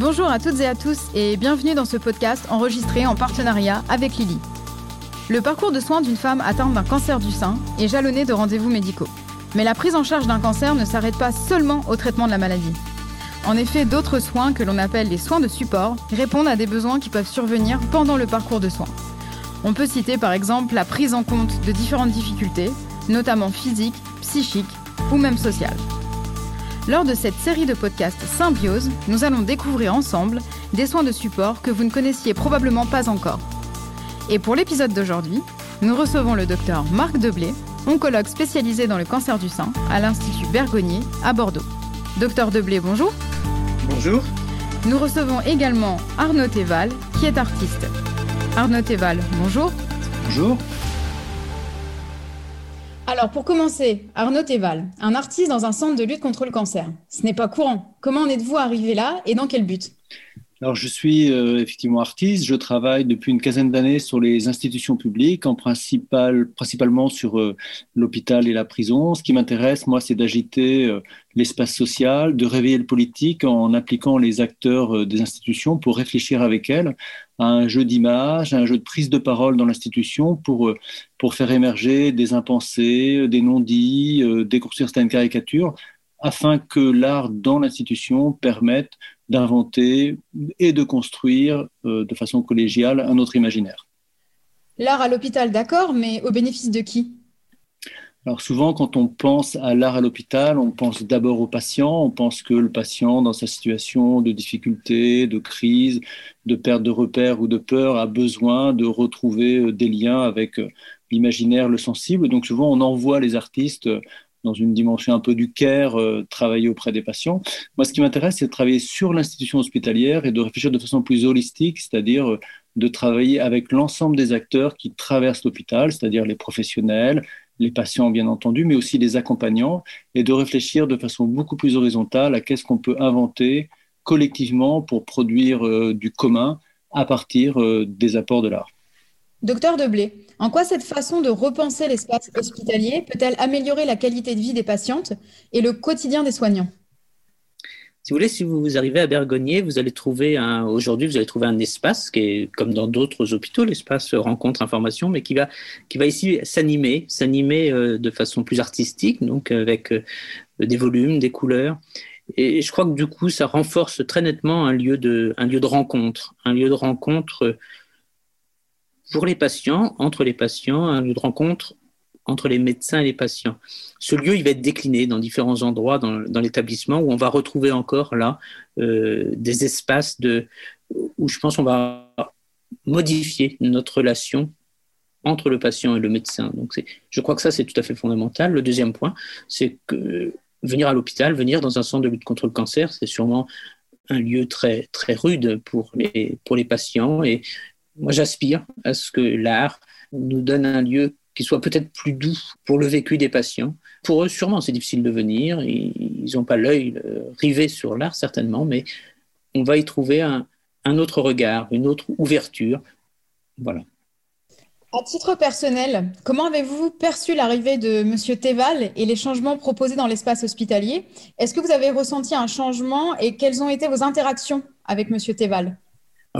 Bonjour à toutes et à tous et bienvenue dans ce podcast enregistré en partenariat avec Lily. Le parcours de soins d'une femme atteinte d'un cancer du sein est jalonné de rendez-vous médicaux. Mais la prise en charge d'un cancer ne s'arrête pas seulement au traitement de la maladie. En effet, d'autres soins que l'on appelle les soins de support répondent à des besoins qui peuvent survenir pendant le parcours de soins. On peut citer par exemple la prise en compte de différentes difficultés, notamment physiques, psychiques ou même sociales. Lors de cette série de podcasts Symbiose, nous allons découvrir ensemble des soins de support que vous ne connaissiez probablement pas encore. Et pour l'épisode d'aujourd'hui, nous recevons le docteur Marc Deblé, oncologue spécialisé dans le cancer du sein à l'Institut Bergonier à Bordeaux. Docteur Deblé, bonjour. Bonjour. Nous recevons également Arnaud Théval, qui est artiste. Arnaud Théval, bonjour. Bonjour. Alors, pour commencer, Arnaud Théval, un artiste dans un centre de lutte contre le cancer. Ce n'est pas courant. Comment en êtes-vous arrivé là et dans quel but? Alors, je suis euh, effectivement artiste. Je travaille depuis une quinzaine d'années sur les institutions publiques, en principal, principalement sur euh, l'hôpital et la prison. Ce qui m'intéresse, moi, c'est d'agiter euh, l'espace social, de réveiller le politique en impliquant les acteurs des institutions pour réfléchir avec elles à un jeu d'image, un jeu de prise de parole dans l'institution pour, pour faire émerger des impensés, des non-dits, déconstruire certaines caricatures afin que l'art dans l'institution permette d'inventer et de construire euh, de façon collégiale un autre imaginaire. L'art à l'hôpital, d'accord, mais au bénéfice de qui? Alors souvent, quand on pense à l'art à l'hôpital, on pense d'abord au patient. On pense que le patient, dans sa situation de difficulté, de crise, de perte de repères ou de peur, a besoin de retrouver euh, des liens avec euh, l'imaginaire, le sensible. Donc souvent, on envoie les artistes dans une dimension un peu du care, euh, travailler auprès des patients. Moi, ce qui m'intéresse, c'est de travailler sur l'institution hospitalière et de réfléchir de façon plus holistique, c'est-à-dire euh, de travailler avec l'ensemble des acteurs qui traversent l'hôpital, c'est-à-dire les professionnels, les patients bien entendu, mais aussi les accompagnants, et de réfléchir de façon beaucoup plus horizontale à qu'est-ce qu'on peut inventer collectivement pour produire euh, du commun à partir des apports de l'art. Docteur Deblé, en quoi cette façon de repenser l'espace hospitalier peut-elle améliorer la qualité de vie des patientes et le quotidien des soignants? Si vous voulez, si vous arrivez à Bergonier, vous allez trouver aujourd'hui, vous allez trouver un espace qui est comme dans d'autres hôpitaux, l'espace rencontre information, mais qui va, qui va ici s'animer, s'animer euh, de façon plus artistique, donc avec euh, des volumes, des couleurs. Et je crois que du coup, ça renforce très nettement un lieu de, un lieu de rencontre, un lieu de rencontre pour les patients, entre les patients, un lieu de rencontre entre les médecins et les patients. Ce lieu, il va être décliné dans différents endroits dans, l'établissement où on va retrouver encore là euh, des espaces de, où je pense qu'on va modifier notre relation entre le patient et le médecin. Donc, je crois que ça, c'est tout à fait fondamental. Le deuxième point, c'est que venir à l'hôpital, venir dans un centre de lutte contre le cancer, c'est sûrement un lieu très, très rude pour les, pour les patients et moi, j'aspire à ce que l'art nous donne un lieu qui soit peut-être plus doux pour le vécu des patients. Pour eux, sûrement, c'est difficile de venir. Ils n'ont pas l'œil rivé sur l'art, certainement, mais on va y trouver un, autre regard, une autre ouverture. Voilà. À titre personnel, comment avez-vous perçu l'arrivée de M. Théval et les changements proposés dans l'espace hospitalier? Est-ce que vous avez ressenti un changement et quelles ont été vos interactions avec M.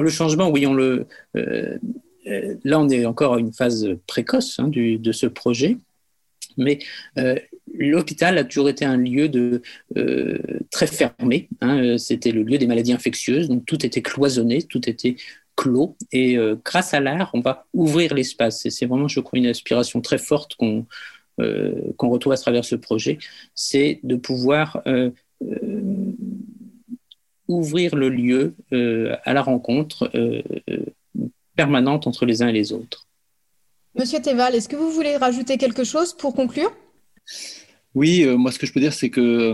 Le changement, oui, on le, euh, euh, là, on est encore à une phase précoce hein, de ce projet, mais euh, l'hôpital a toujours été un lieu de, très fermé. Hein, C'était le lieu des maladies infectieuses, donc tout était cloisonné, tout était clos. Et grâce à l'art, on va ouvrir l'espace. Et c'est vraiment, je crois, une aspiration très forte qu'on qu'on retrouve à travers ce projet, c'est de pouvoir ouvrir le lieu euh, à la rencontre euh, permanente entre les uns et les autres. Monsieur Théval, est-ce que vous voulez rajouter quelque chose pour conclure? Oui, euh, moi ce que je peux dire, c'est que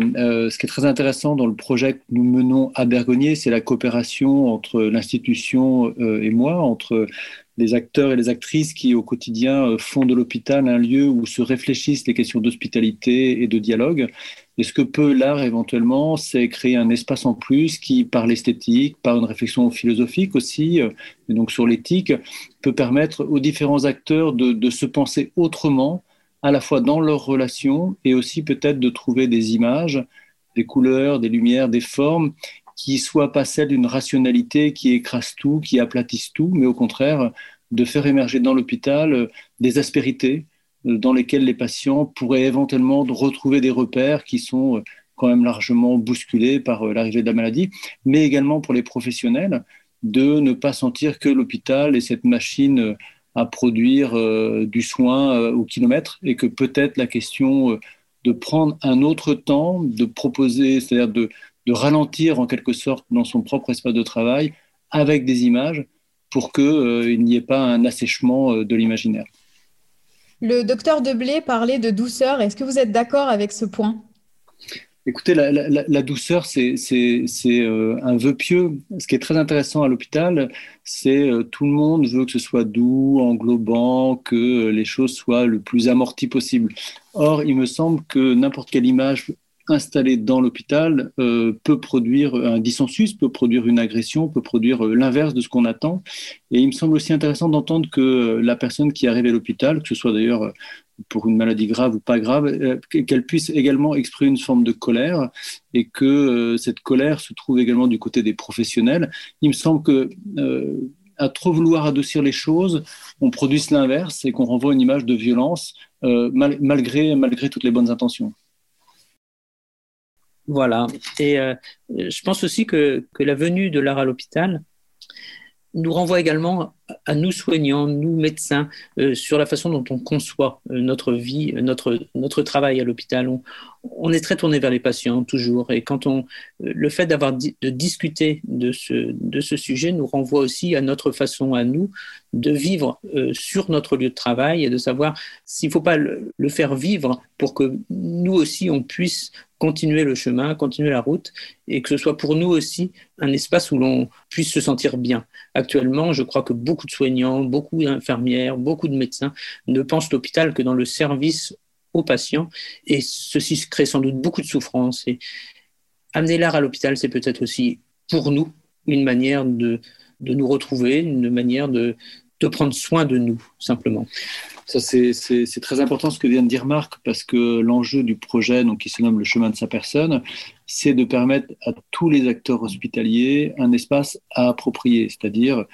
ce qui est très intéressant dans le projet que nous menons à Bergonier, c'est la coopération entre l'institution et moi, entre les acteurs et les actrices qui, au quotidien, euh, font de l'hôpital un lieu où se réfléchissent les questions d'hospitalité et de dialogue. Et ce que peut l'art éventuellement, c'est créer un espace en plus qui, par l'esthétique, par une réflexion philosophique aussi, euh, et donc sur l'éthique, peut permettre aux différents acteurs de, se penser autrement, à la fois dans leurs relations et aussi peut-être de trouver des images, des couleurs, des lumières, des formes qui soit pas celle d'une rationalité qui écrase tout, qui aplatisse tout, mais au contraire de faire émerger dans l'hôpital des aspérités dans lesquelles les patients pourraient éventuellement retrouver des repères qui sont quand même largement bousculés par l'arrivée de la maladie, mais également pour les professionnels de ne pas sentir que l'hôpital est cette machine à produire euh, du soin euh, au kilomètre et que peut-être la question euh, de prendre un autre temps, de proposer, c'est-à-dire de, ralentir en quelque sorte dans son propre espace de travail avec des images pour qu'il n'y ait pas un assèchement de l'imaginaire. Le docteur Deblé parlait de douceur. Est-ce que vous êtes d'accord avec ce point? Écoutez, la, douceur, c'est euh, un vœu pieux. Ce qui est très intéressant à l'hôpital, c'est euh, tout le monde veut que ce soit doux, englobant, que euh, les choses soient le plus amorties possible. Or, il me semble que n'importe quelle image installée dans l'hôpital peut produire un dissensus, peut produire une agression, peut produire l'inverse de ce qu'on attend. Et il me semble aussi intéressant d'entendre que la personne qui arrive à l'hôpital, que ce soit d'ailleurs pour une maladie grave ou pas grave, euh, qu'elle puisse également exprimer une forme de colère et que euh, cette colère se trouve également du côté des professionnels. Il me semble que euh, à trop vouloir adoucir les choses, on produit l'inverse et qu'on renvoie une image de violence malgré, malgré toutes les bonnes intentions. Voilà. Et je pense aussi que, la venue de l'art à l'hôpital nous renvoie également à nous soignants, nous médecins, euh, sur la façon dont on conçoit euh, notre vie, euh, notre, notre travail à l'hôpital. On, est très tourné vers les patients toujours. Et quand on, le fait d'avoir de discuter de ce, sujet nous renvoie aussi à notre façon à nous de vivre sur notre lieu de travail et de savoir s'il ne faut pas le, faire vivre pour que nous aussi on puisse continuer le chemin, continuer la route, et que ce soit pour nous aussi un espace où l'on puisse se sentir bien. Actuellement, je crois que beaucoup de soignants, beaucoup d'infirmières, beaucoup de médecins ne pensent l'hôpital que dans le service aux patients, et ceci crée sans doute beaucoup de souffrance. Amener l'art à l'hôpital, c'est peut-être aussi pour nous une manière de, de nous retrouver, une manière de, de prendre soin de nous, simplement. Ça, c'est très important ce que vient de dire Marc, parce que l'enjeu du projet, donc, qui se nomme le chemin de sa personne, c'est de permettre à tous les acteurs hospitaliers un espace à approprier, c'est-à-dire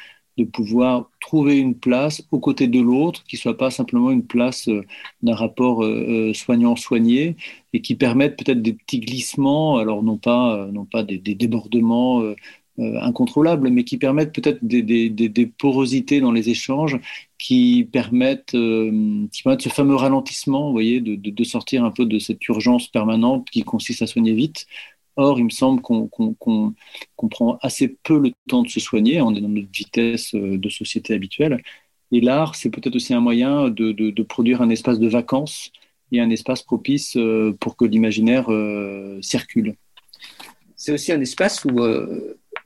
de pouvoir trouver une place aux côtés de l'autre, qui soit pas simplement une place euh, d'un rapport euh, euh, soignant-soigné, et qui permette peut-être des petits glissements, alors non pas, non pas des, débordements incontrôlables, mais qui permettent peut-être des, porosités dans les échanges qui permettent, euh, qui permettent ce fameux ralentissement, voyez, de, sortir un peu de cette urgence permanente qui consiste à soigner vite. Or, il me semble qu'on prend assez peu le temps de se soigner, on est dans notre vitesse euh, de société habituelle. Et l'art, c'est peut-être aussi un moyen de, produire un espace de vacances et un espace propice pour que l'imaginaire circule. C'est aussi un espace où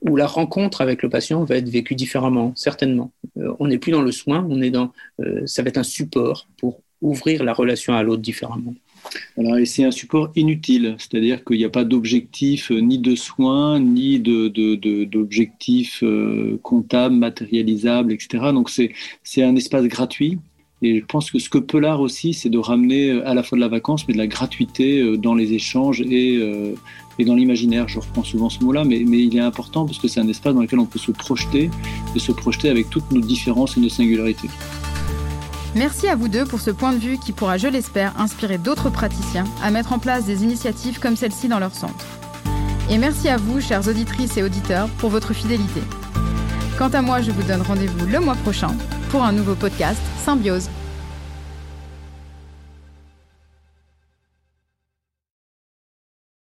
où la rencontre avec le patient va être vécue différemment, certainement. Euh, on n'est plus dans le soin, on est dans, euh, ça va être un support pour ouvrir la relation à l'autre différemment. Et c'est un support inutile, c'est-à-dire qu'il n'y a pas d'objectif euh, ni de soins, ni d'objectif de, de, etc. Donc c'est un espace gratuit. Et je pense que ce que peut l'art aussi, c'est de ramener à la fois de la vacance, mais de la gratuité dans les échanges et et dans l'imaginaire. Je reprends souvent ce mot-là, mais, mais, il est important parce que c'est un espace dans lequel on peut se projeter et se projeter avec toutes nos différences et nos singularités. Merci à vous deux pour ce point de vue qui pourra, je l'espère, inspirer d'autres praticiens à mettre en place des initiatives comme celle-ci dans leur centre. Et merci à vous, chères auditrices et auditeurs, pour votre fidélité. Quant à moi, je vous donne rendez-vous le mois prochain pour un nouveau podcast Symbiose.